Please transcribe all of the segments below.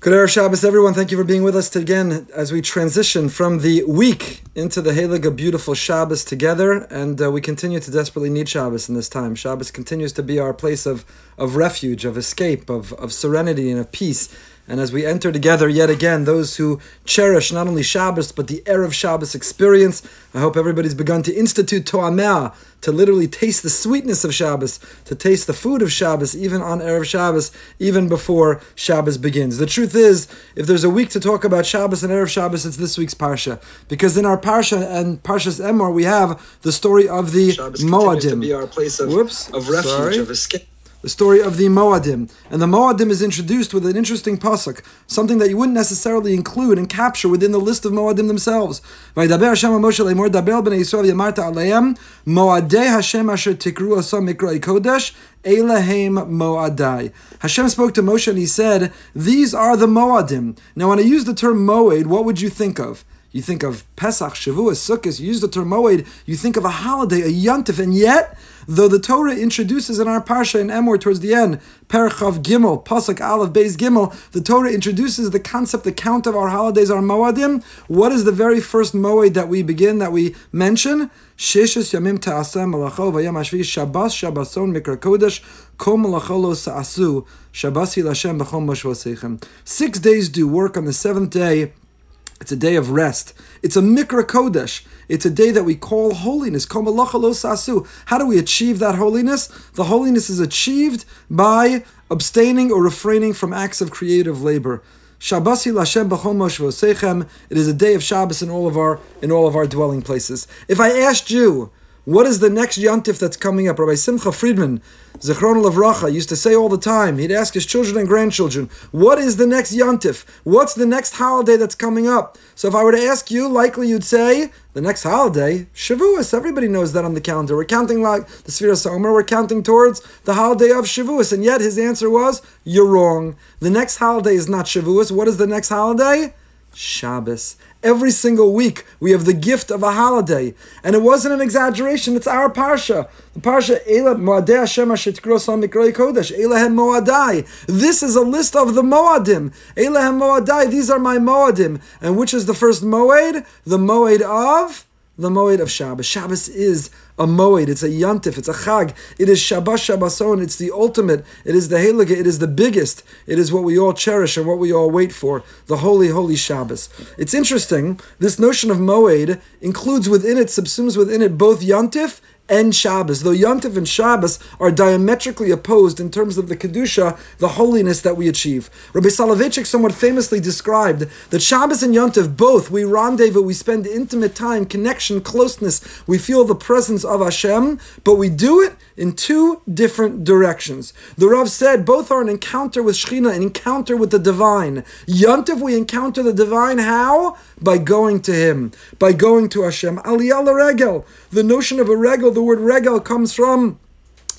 Good Erev Shabbos, everyone. Thank you for being with us again as we transition from the week into the Helig, a beautiful Shabbos together. And uh, we continue to desperately need Shabbos in this time. Shabbos continues to be our place of, of refuge, of escape, of, of serenity, and of peace. And as we enter together yet again, those who cherish not only Shabbos, but the Erev Shabbos experience, I hope everybody's begun to institute To'ameh, to literally taste the sweetness of Shabbos, to taste the food of Shabbos, even on Erev Shabbos, even before Shabbos begins. The truth is, if there's a week to talk about Shabbos and Erev Shabbos, it's this week's Parsha. Because in our Parsha and Parshas Emor, we have the story of the Shabbos Moadim. to be our place of, Whoops, of refuge, sorry. of escape. The story of the Moadim. And the Moadim is introduced with an interesting pasuk, something that you wouldn't necessarily include and capture within the list of Moadim themselves. Elahem Moadai. Hashem spoke to Moshe and he said, These are the Moadim. Now, when I use the term Moed, what would you think of? You think of Pesach, Shavuot, Sukkot, you use the term Moed, you think of a holiday, a Yontif, and yet, though the Torah introduces in our Parsha in Emor towards the end, Perchav Gimel, Pasuk Aleph, Beis Gimel, the Torah introduces the concept, the count of our holidays, our Moedim. What is the very first Moed that we begin, that we mention? Sheshes Yamim Ta'aseh Malacho Vayam Ashvi Shabbos Shabbason Mikra Kodesh Kol Malacholo Sa'asu Shabbos B'chol Six days do work on the seventh day. It's a day of rest. It's a Mikra Kodesh. It's a day that we call holiness. How do we achieve that holiness? The holiness is achieved by abstaining or refraining from acts of creative labor. It is a day of Shabbos in all of our in all of our dwelling places. If I asked you, what is the next yontif that's coming up? Rabbi Simcha Friedman, Zechron Lavracha, used to say all the time, he'd ask his children and grandchildren, what is the next yontif? What's the next holiday that's coming up? So if I were to ask you, likely you'd say, the next holiday, Shavuos. Everybody knows that on the calendar. We're counting like the Sfiras Omer, we're counting towards the holiday of Shavuos. And yet his answer was, you're wrong. The next holiday is not Shavuos. What is the next holiday? Shabbos. Every single week we have the gift of a holiday. And it wasn't an exaggeration, it's our Parsha. The Parsha, Moadei Hashem Kodesh, Elahem. This is a list of the Moadim. Elahem Moadai, these are my Moadim. And which is the first Moed? The Moed of? The Moed of Shabbos. Shabbos is a Moed, it's a Yantif, it's a Chag. It is Shabbos Shabbason, it's the ultimate, it is the Heliga, it is the biggest, it is what we all cherish and what we all wait for, the holy, holy Shabbos. It's interesting, this notion of Moed includes within it, subsumes within it both Yantif and Shabbos. Though Yontif and Shabbos are diametrically opposed in terms of the Kedusha, the holiness that we achieve. Rabbi Soloveitchik somewhat famously described that Shabbos and Yontif both, we rendezvous, we spend intimate time, connection, closeness, we feel the presence of Hashem, but we do it in two different directions. The Rav said both are an encounter with Shechina, an encounter with the divine. Yontif, we encounter the divine how? By going to Him, by going to Hashem. Aliyah regel. The notion of a regel, the word regel comes from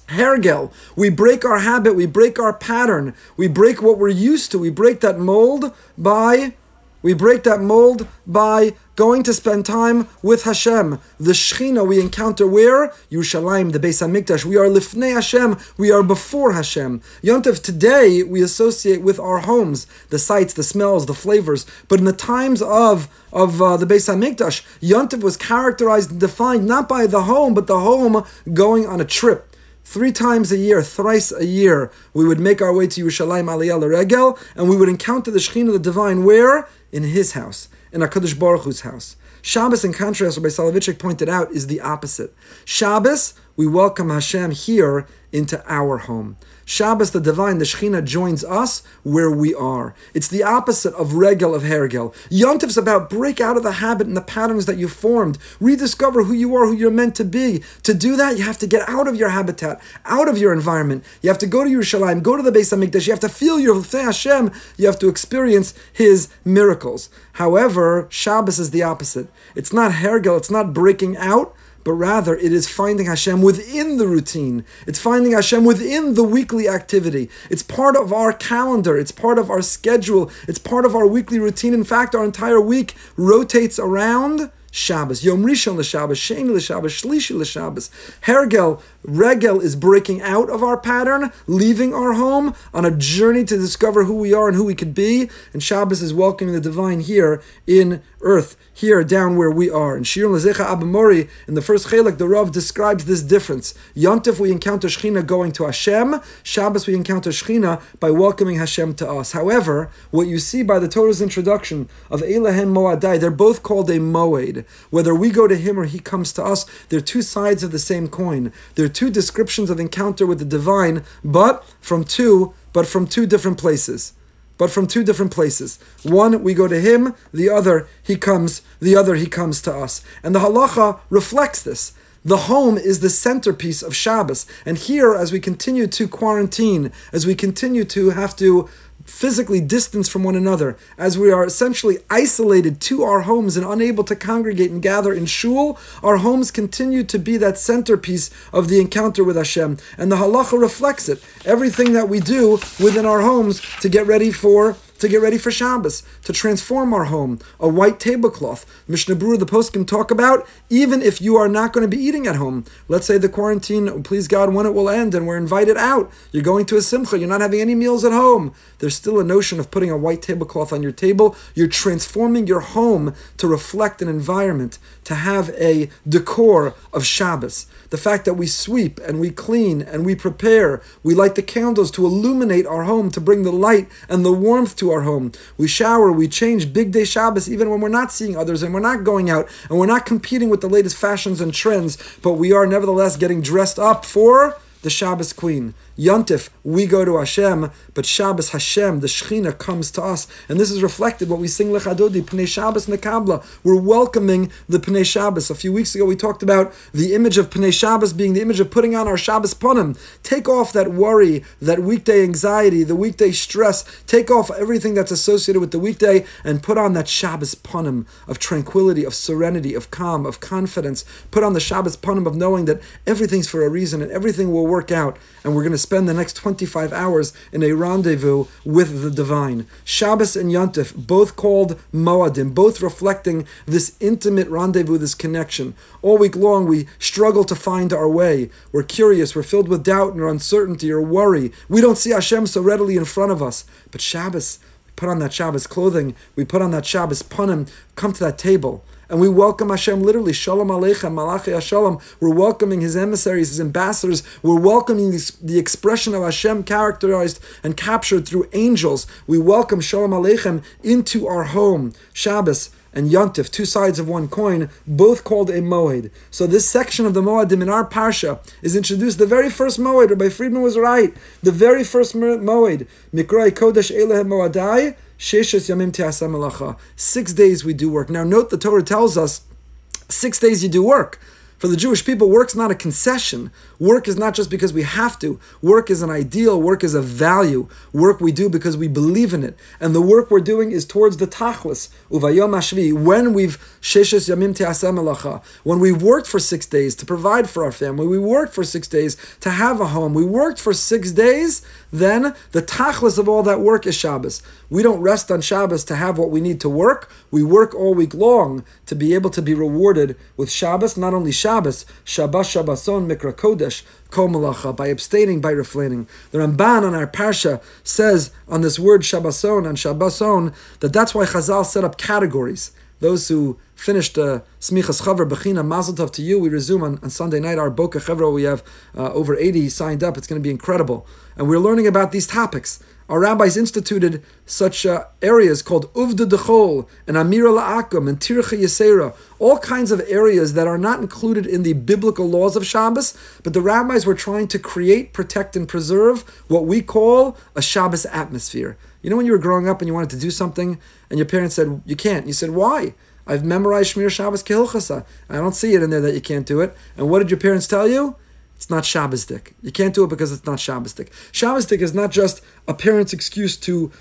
Hergel. We break our habit, we break our pattern, we break what we're used to, we break that mold by we break that mold by going to spend time with Hashem. The Shechina we encounter where? Yerushalayim, the Beis Hamikdash. We are Lifnei Hashem. We are before Hashem. Yontif today we associate with our homes, the sights, the smells, the flavors. But in the times of of uh, the Beis Hamikdash, Yontif was characterized and defined not by the home, but the home going on a trip. Three times a year, thrice a year, we would make our way to Yerushalayim Aliyah Regel, and we would encounter the Shekhinah, the Divine, where? In His house, in HaKadosh Baruch Hu's house. Shabbos, in contrast, Rabbi Soloveitchik pointed out, is the opposite. Shabbos, we welcome Hashem here into our home. Shabbos, the divine, the Shekhinah joins us where we are. It's the opposite of regel of hergel. Yontif's about break out of the habit and the patterns that you formed. Rediscover who you are, who you're meant to be. To do that, you have to get out of your habitat, out of your environment. You have to go to Yerushalayim, go to the Beis Hamikdash. You have to feel your Hashem. You have to experience His miracles. However, Shabbos is the opposite. It's not hergel. It's not breaking out but rather it is finding Hashem within the routine. It's finding Hashem within the weekly activity. It's part of our calendar. It's part of our schedule. It's part of our weekly routine. In fact, our entire week rotates around Shabbos, Yom Rishon l'Shabbos, Sheni l'Shabbos, Shlishi l'Shabbos. Hergel Regel is breaking out of our pattern, leaving our home on a journey to discover who we are and who we could be. And Shabbos is welcoming the divine here in earth, here down where we are. And Shiurim Lezecher Abba Mori, in the first Chelek, the Rav describes this difference. Yontif, we encounter Shechina going to Hashem. Shabbos, we encounter Shechina by welcoming Hashem to us. However, what you see by the Torah's introduction of Elahem Moadai, they're both called a Moed. Whether we go to him or he comes to us, they're two sides of the same coin. They're two descriptions of encounter with the divine, but from two, but from two different places. But from two different places. One, we go to him, the other, he comes, the other, he comes to us. And the halacha reflects this. The home is the centerpiece of Shabbos. And here, as we continue to quarantine, as we continue to have to physically distanced from one another, as we are essentially isolated to our homes and unable to congregate and gather in shul, our homes continue to be that centerpiece of the encounter with Hashem. And the halacha reflects it. Everything that we do within our homes to get ready for to get ready for Shabbos, to transform our home, a white tablecloth. Mishnah Berurah, the post can talk about, even if you are not going to be eating at home. Let's say the quarantine, please God, when it will end and we're invited out. You're going to a simcha, you're not having any meals at home. There's still a notion of putting a white tablecloth on your table. You're transforming your home to reflect an environment, to have a decor of Shabbos. The fact that we sweep and we clean and we prepare, we light the candles to illuminate our home, to bring the light and the warmth to our home. We shower, we change big day Shabbos even when we're not seeing others and we're not going out and we're not competing with the latest fashions and trends, but we are nevertheless getting dressed up for the Shabbos queen. Yontif, we go to Hashem, but Shabbos Hashem, the Shechina, comes to us. And this is reflected what we sing Lechadodi, Pnei Shabbos Nekabla. We're welcoming the Pnei Shabbos. A few weeks ago we talked about the image of Pnei Shabbos being the image of putting on our Shabbos Punim. Take off that worry, that weekday anxiety, the weekday stress. Take off everything that's associated with the weekday and put on that Shabbos Punim of tranquility, of serenity, of calm, of confidence. Put on the Shabbos Punim of knowing that everything's for a reason and everything will work out. And we're going to spend the next 25 hours in a rendezvous with the divine. Shabbos and Yontif, both called Moadim, both reflecting this intimate rendezvous, this connection. All week long, we struggle to find our way. We're curious, we're filled with doubt and uncertainty or worry. We don't see Hashem so readily in front of us. But Shabbos, put on that Shabbos clothing, we put on that Shabbos punim, come to that table and we welcome Hashem literally. Shalom Aleichem, Malachi Hashalom. We're welcoming His emissaries, His ambassadors. We're welcoming the expression of Hashem characterized and captured through angels. We welcome Shalom Aleichem into our home. Shabbos and Yontif, two sides of one coin, both called a Moed. So this section of the Moedim in our Parsha is introduced. The very first Moed, Rabbi Friedman was right. The very first Moed, Mikrai Kodesh Elehem Moadai, Sheshes Yamim Six days we do work. Now note the Torah tells us six days you do work. For the Jewish people, work's not a concession. Work is not just because we have to. Work is an ideal. Work is a value. Work we do because we believe in it. And the work we're doing is towards the tachlis, uvayom ashvi, when we've sheshes yamim te'asem when we've worked for six days to provide for our family, we worked for six days to have a home, we worked for six days, then the tachlis of all that work is Shabbos. We don't rest on Shabbos to have what we need to work. We work all week long to be able to be rewarded with Shabbos, not only Shabbos, Shabbos Shabbos Shabboson Mikra Kodesh, Kol Malacha, by abstaining, by refraining. The Ramban on our Parsha says on this word Shabboson, and Shabboson, that that's why Chazal set up categories. Those who finished uh, Smichas Chaver Bechina, Mazel Tov to you. We resume on, on Sunday night our Boka Chevra. We have uh, over 80 signed up. It's going to be incredible. And we're learning about these topics. Our rabbis instituted such uh, areas called Uvda Dechol and Amira La'akum and Tircha Yisera, all kinds of areas that are not included in the biblical laws of Shabbos, but the rabbis were trying to create, protect, and preserve what we call a Shabbos atmosphere. You know when you were growing up and you wanted to do something and your parents said, you can't. You said, why? I've memorized Shmiras Shabbos Kehilchasa. I don't see it in there that you can't do it. And what did your parents tell you? It's not Shabbosdik. You can't do it because it's not Shabbosdik. Shabbosdik is not just a parent's excuse to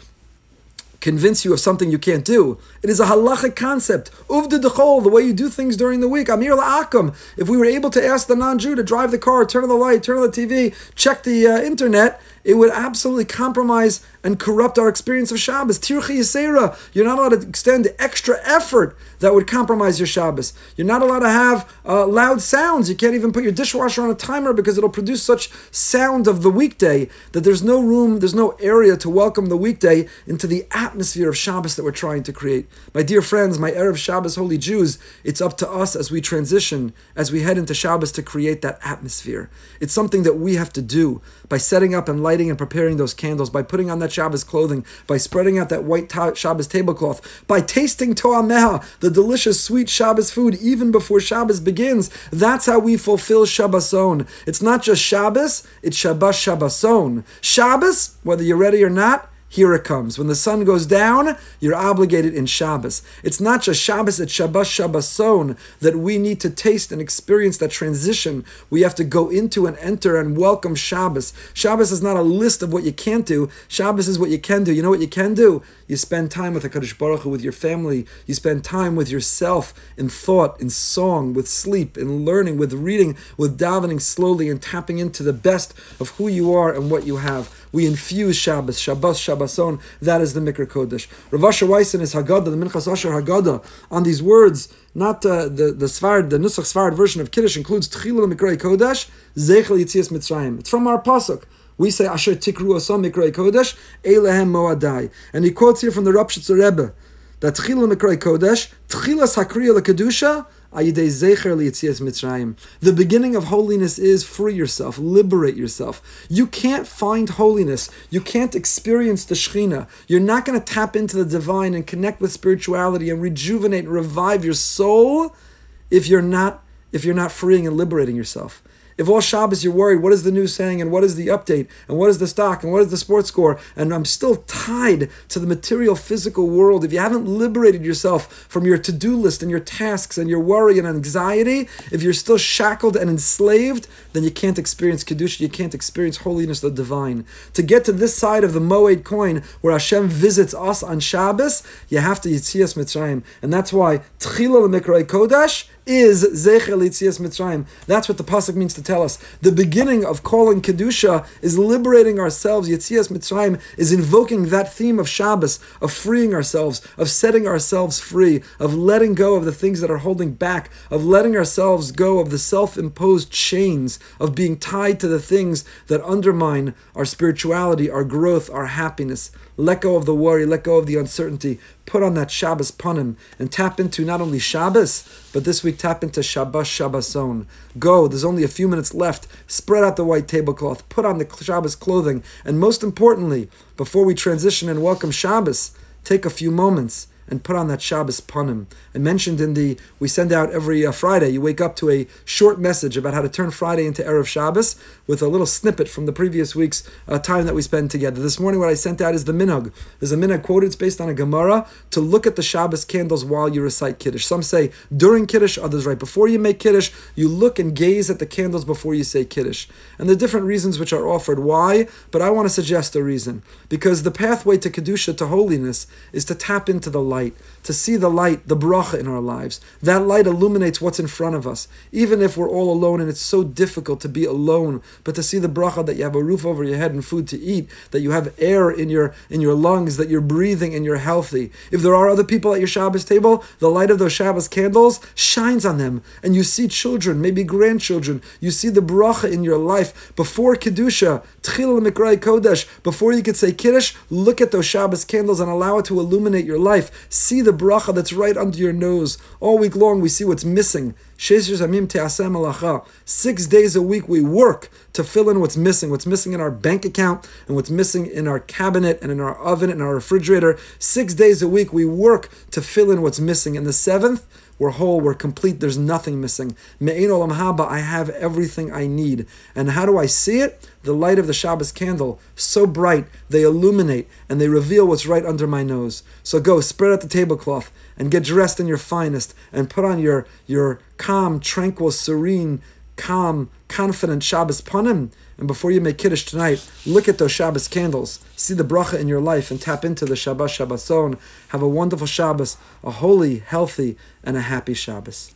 convince you of something you can't do. It is a halachic concept. Uvda dechol, the way you do things during the week. Amir la'akum. If we were able to ask the non-Jew to drive the car, turn on the light, turn on the TV, check the uh, internet, it would absolutely compromise and corrupt our experience of Shabbos. Tirchi Yisera, you're not allowed to extend extra effort that would compromise your Shabbos. You're not allowed to have uh, loud sounds. You can't even put your dishwasher on a timer because it'll produce such sound of the weekday that there's no room, there's no area to welcome the weekday into the atmosphere of Shabbos that we're trying to create. My dear friends, my Erev Shabbos holy Jews, it's up to us as we transition, as we head into Shabbos to create that atmosphere. It's something that we have to do by setting up and lighting and preparing those candles, by putting on that Shabbos clothing, by spreading out that white ta- Shabbos tablecloth, by tasting Toameha, the delicious sweet Shabbos food, even before Shabbos begins. That's how we fulfill Shabboson. It's not just Shabbos, it's Shabbos Shabboson. Shabbos, whether you're ready or not, here it comes. When the sun goes down, you're obligated in Shabbos. It's not just Shabbos, it's Shabbos Shabboson that we need to taste and experience that transition. We have to go into and enter and welcome Shabbos. Shabbos is not a list of what you can't do. Shabbos is what you can do. You know what you can do? You spend time with the Kadosh Baruch Hu, with your family. You spend time with yourself in thought, in song, with sleep, in learning, with reading, with davening slowly and tapping into the best of who you are and what you have. We infuse Shabbos, Shabbos, Shabboson. That is the Mikra Kodesh. Rav Asher Weiss in his Haggadah, the Minchas Asher Haggadah, on these words, not uh, the the Sfard, the Nusach Sfard version of Kiddush includes Tchila Mikra Kodesh, Zecher Litzias Mitzrayim. It's from our pasuk. We say Asher Tikru Asam Mikra Kodesh, Elehem Moadai. And he quotes here from the Ropshitzer Rebbe that Tchila Mikra Kodesh, Tchilas Hakriya Kedusha, the beginning of holiness is free yourself, liberate yourself. You can't find holiness. You can't experience the Shekhinah. You're not going to tap into the divine and connect with spirituality and rejuvenate and revive your soul if you're not if you're not freeing and liberating yourself. If all Shabbos you're worried, what is the news saying, and what is the update, and what is the stock, and what is the sports score, and I'm still tied to the material physical world, if you haven't liberated yourself from your to do list and your tasks and your worry and anxiety, if you're still shackled and enslaved, then you can't experience Kedusha, you can't experience holiness, the divine. To get to this side of the Moed coin where Hashem visits us on Shabbos, you have to Yitzias Mitzrayim. And that's why Tchila Mikrai Kodesh is Zecher Litzias Mitzrayim. That's what the pasuk means to tell us. The beginning of calling kedusha is liberating ourselves. Yitzias Mitzrayim is invoking that theme of Shabbos, of freeing ourselves, of setting ourselves free, of letting go of the things that are holding back, of letting ourselves go of the self-imposed chains of being tied to the things that undermine our spirituality, our growth, our happiness. Let go of the worry, let go of the uncertainty. Put on that Shabbos panim and tap into not only Shabbos, but this week tap into Shabbos Shabboson. Go, there's only a few minutes left. Spread out the white tablecloth, put on the Shabbos clothing, and most importantly, before we transition and welcome Shabbos, take a few moments and put on that Shabbos panim. I mentioned in the we send out every uh, Friday. You wake up to a short message about how to turn Friday into erev Shabbos with a little snippet from the previous week's uh, time that we spend together. This morning, what I sent out is the minhag. There's a minhag quoted. It's based on a Gemara to look at the Shabbos candles while you recite Kiddush. Some say during Kiddush, others right before you make Kiddush. You look and gaze at the candles before you say Kiddush, and the different reasons which are offered. Why? But I want to suggest a reason because the pathway to kedusha to holiness is to tap into the light, to see the light, the bracha in our lives. That light illuminates what's in front of us, even if we're all alone and it's so difficult to be alone. But to see the bracha that you have a roof over your head and food to eat, that you have air in your in your lungs, that you're breathing and you're healthy. If there are other people at your Shabbos table, the light of those Shabbos candles shines on them, and you see children, maybe grandchildren. You see the bracha in your life before kedusha, tchil mikrai kodesh. Before you could say kiddush, look at those Shabbos candles and allow it to illuminate your life. See the bracha that's right under your nose. All week long, we see what's missing. Six days a week we work to fill in what's missing, what's missing in our bank account and what's missing in our cabinet and in our oven and our refrigerator. Six days a week we work to fill in what's missing. And the seventh, we're whole, we're complete, there's nothing missing. Me'ein olam haba, I have everything I need. And how do I see it? The light of the Shabbos candle, so bright, they illuminate and they reveal what's right under my nose. So go, spread out the tablecloth and get dressed in your finest and put on your, your calm, tranquil, serene, calm, confident Shabbos panim. And before you make Kiddush tonight, look at those Shabbos candles. See the bracha in your life and tap into the Shabbos Shabboson. Have a wonderful Shabbos, a holy, healthy, and a happy Shabbos.